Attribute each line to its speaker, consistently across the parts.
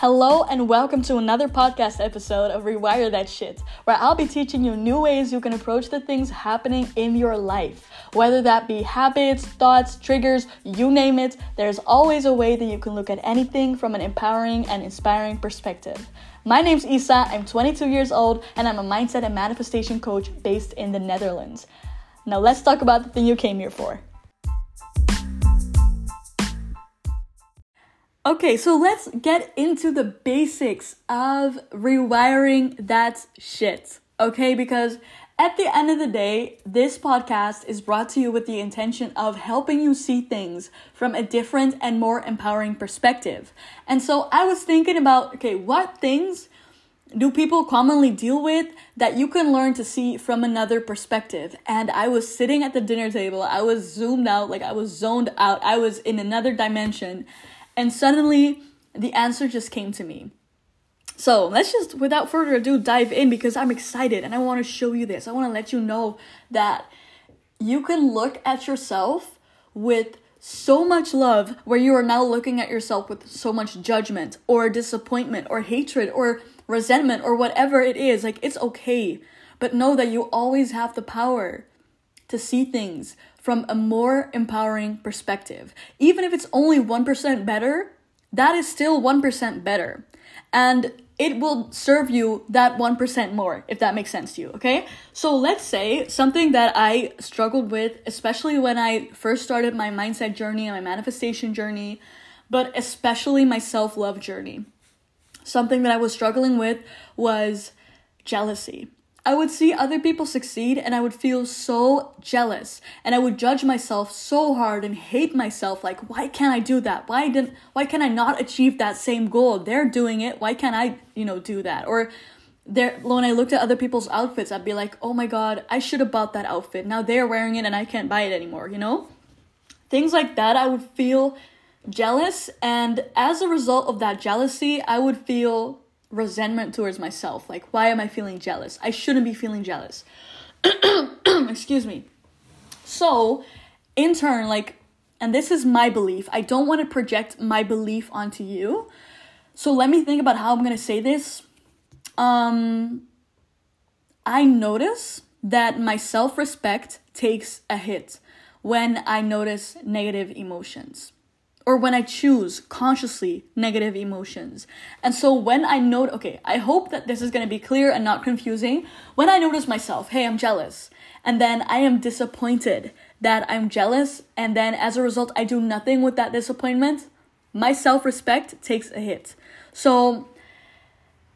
Speaker 1: Hello and welcome to another podcast episode of Rewire That Shit, where I'll be teaching you new ways you can approach the things happening in your life. Whether that be habits, thoughts, triggers, you name it, there's always a way that you can look at anything from an empowering and inspiring perspective. My name's Isa, I'm 22 years old, and I'm a mindset and manifestation coach based in the Netherlands. Now let's talk about the thing you came here for. Okay, so let's get into the basics of rewiring that shit. Okay, because at the end of the day, this podcast is brought to you with the intention of helping you see things from a different and more empowering perspective. And so I was thinking about okay, what things do people commonly deal with that you can learn to see from another perspective? And I was sitting at the dinner table, I was zoomed out, like I was zoned out, I was in another dimension. And suddenly, the answer just came to me. So let's just, without further ado, dive in because I'm excited and I want to show you this. I want to let you know that you can look at yourself with so much love where you are now looking at yourself with so much judgment or disappointment or hatred or resentment or whatever it is. Like, it's okay. But know that you always have the power to see things from a more empowering perspective. Even if it's only 1% better, that is still 1% better. And it will serve you that 1% more, if that makes sense to you, okay? So let's say something that I struggled with, especially when I first started my mindset journey and my manifestation journey, but especially my self love journey. Something that I was struggling with was jealousy. I would see other people succeed and I would feel so jealous and I would judge myself so hard and hate myself like why can't I do that? Why didn't why can I not achieve that same goal? They're doing it. Why can't I, you know, do that? Or there when I looked at other people's outfits, I'd be like, "Oh my god, I should have bought that outfit. Now they're wearing it and I can't buy it anymore," you know? Things like that, I would feel jealous and as a result of that jealousy, I would feel resentment towards myself. Like, why am I feeling jealous? I shouldn't be feeling jealous. Excuse me. So, in turn, like, and this is my belief, I don't want to project my belief onto you. So, let me think about how I'm going to say this. Um, I notice that my self respect takes a hit when I notice negative emotions or when I choose consciously negative emotions. And so when I note, okay, I hope that this is going to be clear and not confusing. When I notice myself, hey, I'm jealous, and then I am disappointed that I'm jealous, and then as a result, I do nothing with that disappointment, my self respect takes a hit. So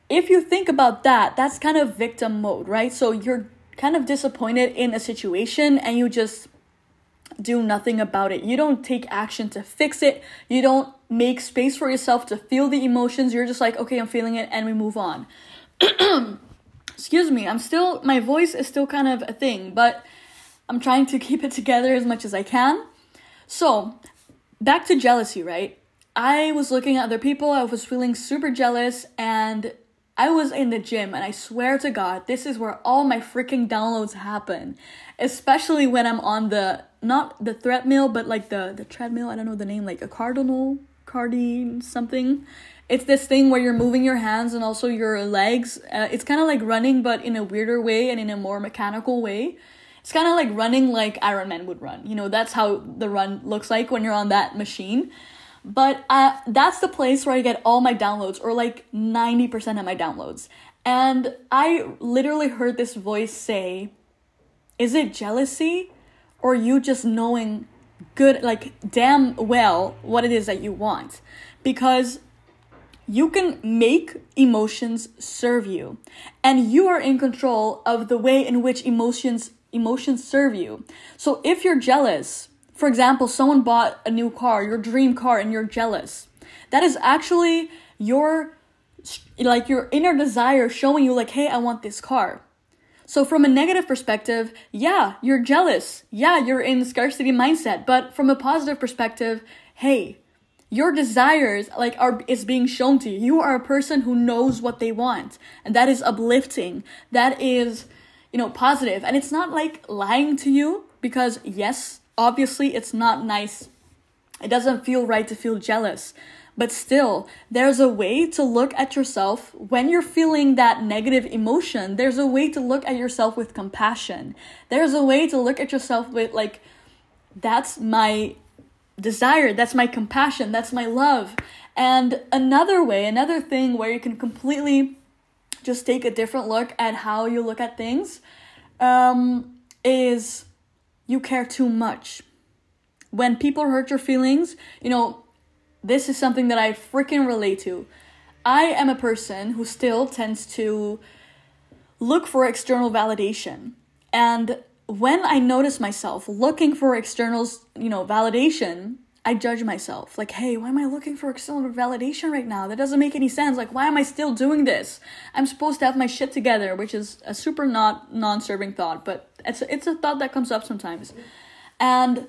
Speaker 1: if you think about that, that's kind of victim mode, right? So you're kind of disappointed in a situation and you just do nothing about it. You don't take action to fix it. You don't make space for yourself to feel the emotions. You're just like, okay, I'm feeling it, and we move on. Excuse me, I'm still, my voice is still kind of a thing, but I'm trying to keep it together as much as I can. So, back to jealousy, right? I was looking at other people, I was feeling super jealous, and I was in the gym, and I swear to God, this is where all my freaking downloads happen. Especially when I'm on the not the treadmill, but like the the treadmill. I don't know the name, like a cardinal, cardine something. It's this thing where you're moving your hands and also your legs. Uh, it's kind of like running, but in a weirder way and in a more mechanical way. It's kind of like running like Iron Man would run. You know, that's how the run looks like when you're on that machine. But uh, that's the place where I get all my downloads, or like 90% of my downloads. And I literally heard this voice say, Is it jealousy? Or you just knowing good, like damn well what it is that you want? Because you can make emotions serve you and you are in control of the way in which emotions emotions serve you so if you're jealous for example, someone bought a new car, your dream car, and you're jealous. That is actually your like your inner desire showing you like, "Hey, I want this car." So from a negative perspective, yeah, you're jealous. Yeah, you're in scarcity mindset, but from a positive perspective, hey, your desires like are is being shown to you. You are a person who knows what they want, and that is uplifting. That is, you know, positive. And it's not like lying to you because yes, obviously it's not nice. It doesn't feel right to feel jealous. But still, there's a way to look at yourself when you're feeling that negative emotion. There's a way to look at yourself with compassion. There's a way to look at yourself with, like, that's my desire, that's my compassion, that's my love. And another way, another thing where you can completely just take a different look at how you look at things um, is you care too much. When people hurt your feelings, you know, this is something that I freaking relate to. I am a person who still tends to look for external validation. And when I notice myself looking for external, you know, validation, I judge myself. Like, hey, why am I looking for external validation right now? That doesn't make any sense. Like, why am I still doing this? I'm supposed to have my shit together, which is a super not non-serving thought, but it's it's a thought that comes up sometimes. And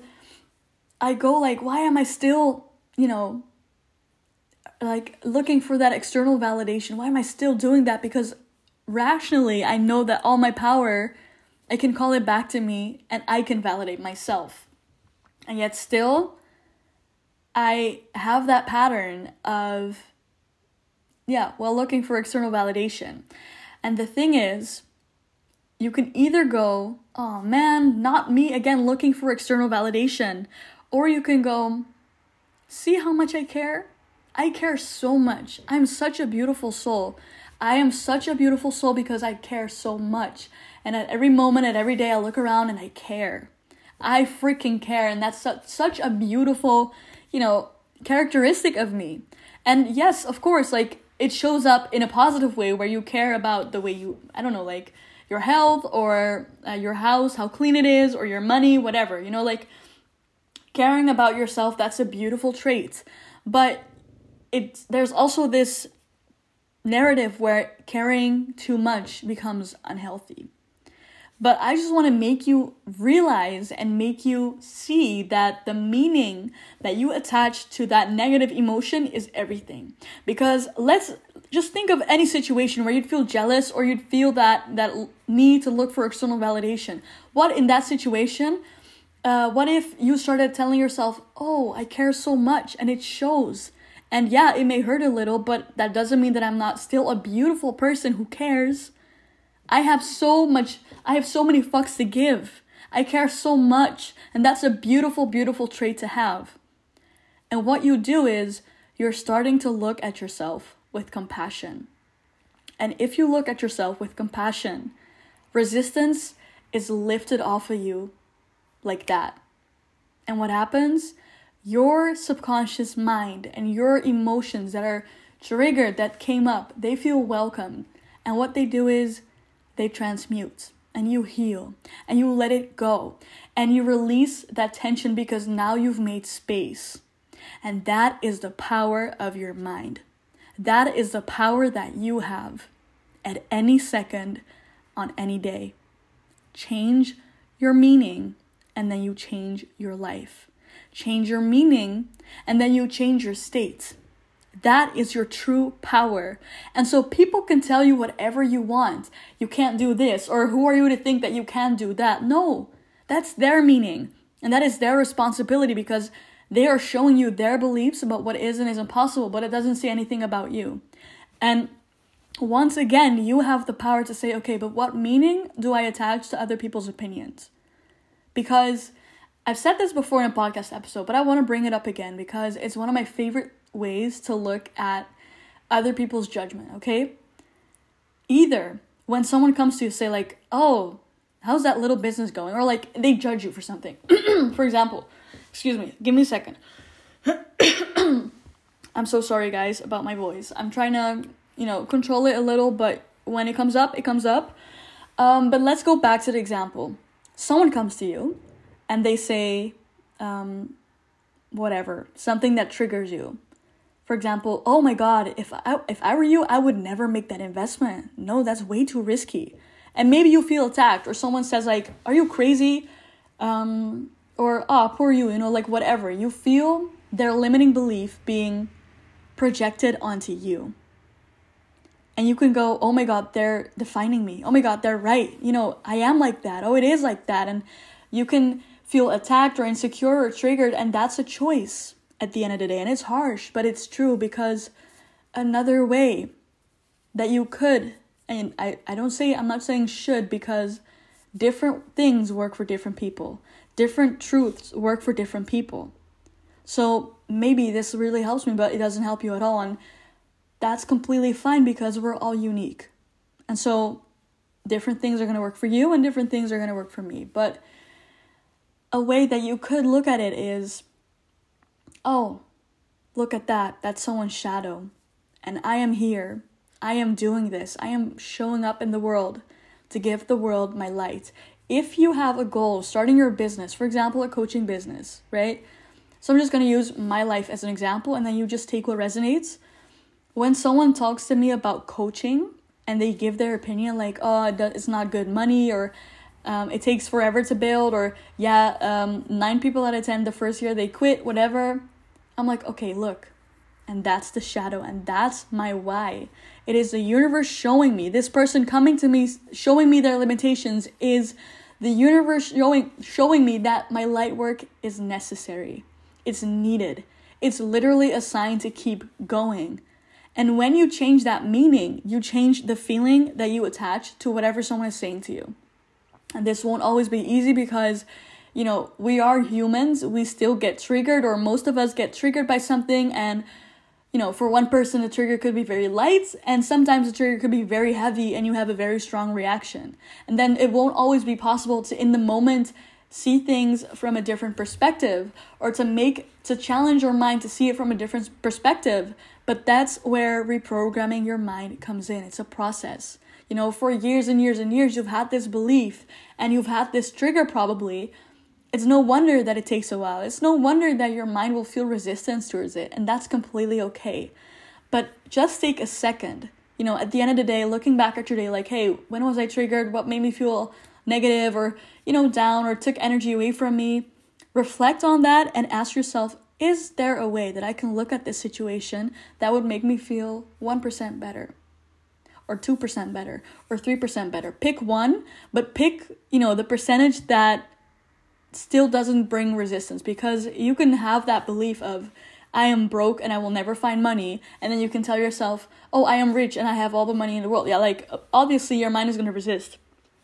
Speaker 1: I go like, why am I still, you know, like looking for that external validation? Why am I still doing that? Because rationally, I know that all my power, I can call it back to me and I can validate myself. And yet still I have that pattern of, yeah, well, looking for external validation. And the thing is, you can either go, oh man, not me again looking for external validation, or you can go, see how much I care? I care so much. I'm such a beautiful soul. I am such a beautiful soul because I care so much. And at every moment, at every day, I look around and I care. I freaking care. And that's such a beautiful you know, characteristic of me. And yes, of course, like it shows up in a positive way where you care about the way you, I don't know, like your health or uh, your house, how clean it is, or your money, whatever. You know, like caring about yourself, that's a beautiful trait. But it's there's also this narrative where caring too much becomes unhealthy. But I just want to make you realize and make you see that the meaning that you attach to that negative emotion is everything. Because let's just think of any situation where you'd feel jealous or you'd feel that that need to look for external validation. What in that situation? Uh, what if you started telling yourself, "Oh, I care so much," and it shows. And yeah, it may hurt a little, but that doesn't mean that I'm not still a beautiful person who cares. I have so much, I have so many fucks to give. I care so much. And that's a beautiful, beautiful trait to have. And what you do is you're starting to look at yourself with compassion. And if you look at yourself with compassion, resistance is lifted off of you like that. And what happens? Your subconscious mind and your emotions that are triggered, that came up, they feel welcomed. And what they do is they transmute and you heal and you let it go and you release that tension because now you've made space. And that is the power of your mind. That is the power that you have at any second on any day. Change your meaning and then you change your life. Change your meaning and then you change your state. That is your true power. And so people can tell you whatever you want. You can't do this, or who are you to think that you can do that? No, that's their meaning. And that is their responsibility because they are showing you their beliefs about what is and isn't possible, but it doesn't say anything about you. And once again, you have the power to say, okay, but what meaning do I attach to other people's opinions? Because I've said this before in a podcast episode, but I want to bring it up again because it's one of my favorite ways to look at other people's judgment, okay? Either when someone comes to you say like, "Oh, how's that little business going?" or like they judge you for something. for example, excuse me, give me a second. I'm so sorry guys about my voice. I'm trying to, you know, control it a little, but when it comes up, it comes up. Um, but let's go back to the example. Someone comes to you and they say, um, whatever, something that triggers you. For example, oh my god, if I if I were you, I would never make that investment. No, that's way too risky. And maybe you feel attacked or someone says like, "Are you crazy?" Um or "Ah, oh, poor you," you know, like whatever. You feel their limiting belief being projected onto you. And you can go, "Oh my god, they're defining me. Oh my god, they're right. You know, I am like that. Oh, it is like that." And you can feel attacked or insecure or triggered and that's a choice at the end of the day. And it's harsh, but it's true because another way that you could, and I, I don't say, I'm not saying should because different things work for different people, different truths work for different people. So maybe this really helps me, but it doesn't help you at all. And that's completely fine because we're all unique. And so different things are going to work for you and different things are going to work for me. But a way that you could look at it is oh, look at that. That's someone's shadow. And I am here. I am doing this. I am showing up in the world to give the world my light. If you have a goal, starting your business, for example, a coaching business, right? So I'm just going to use my life as an example and then you just take what resonates. When someone talks to me about coaching and they give their opinion, like, oh, it's not good money or um, it takes forever to build, or yeah, um, nine people out of ten the first year they quit, whatever. I'm like, okay, look, and that's the shadow, and that's my why. It is the universe showing me, this person coming to me, showing me their limitations, is the universe showing, showing me that my light work is necessary. It's needed. It's literally a sign to keep going. And when you change that meaning, you change the feeling that you attach to whatever someone is saying to you. And this won't always be easy because, you know, we are humans. We still get triggered, or most of us get triggered by something. And, you know, for one person, the trigger could be very light, and sometimes the trigger could be very heavy, and you have a very strong reaction. And then it won't always be possible to, in the moment, see things from a different perspective or to make to challenge your mind to see it from a different perspective but that's where reprogramming your mind comes in it's a process you know, for years and years and years, you've had this belief and you've had this trigger probably. It's no wonder that it takes a while. It's no wonder that your mind will feel resistance towards it, and that's completely okay. But just take a second. You know, at the end of the day, looking back at your day, like, hey, when was I triggered? What made me feel negative or, you know, down or took energy away from me? Reflect on that and ask yourself, is there a way that I can look at this situation that would make me feel 1% better? or 2% better or 3% better. Pick one, but pick, you know, the percentage that still doesn't bring resistance because you can have that belief of I am broke and I will never find money and then you can tell yourself, "Oh, I am rich and I have all the money in the world." Yeah, like obviously your mind is going to resist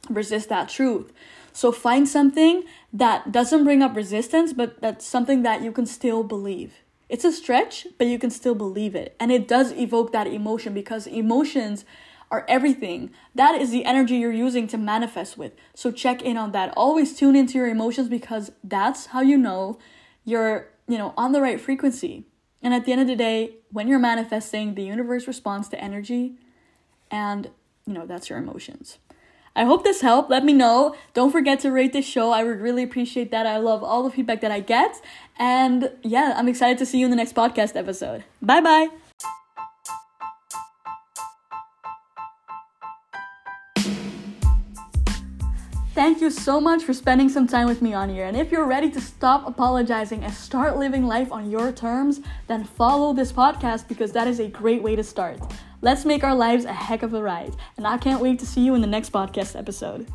Speaker 1: resist that truth. So find something that doesn't bring up resistance, but that's something that you can still believe. It's a stretch, but you can still believe it. And it does evoke that emotion because emotions are everything. That is the energy you're using to manifest with. So check in on that. Always tune into your emotions because that's how you know you're, you know, on the right frequency. And at the end of the day, when you're manifesting, the universe responds to energy and, you know, that's your emotions. I hope this helped. Let me know. Don't forget to rate this show. I would really appreciate that. I love all the feedback that I get. And yeah, I'm excited to see you in the next podcast episode. Bye bye. Thank you so much for spending some time with me on here. And if you're ready to stop apologizing and start living life on your terms, then follow this podcast because that is a great way to start. Let's make our lives a heck of a ride. And I can't wait to see you in the next podcast episode.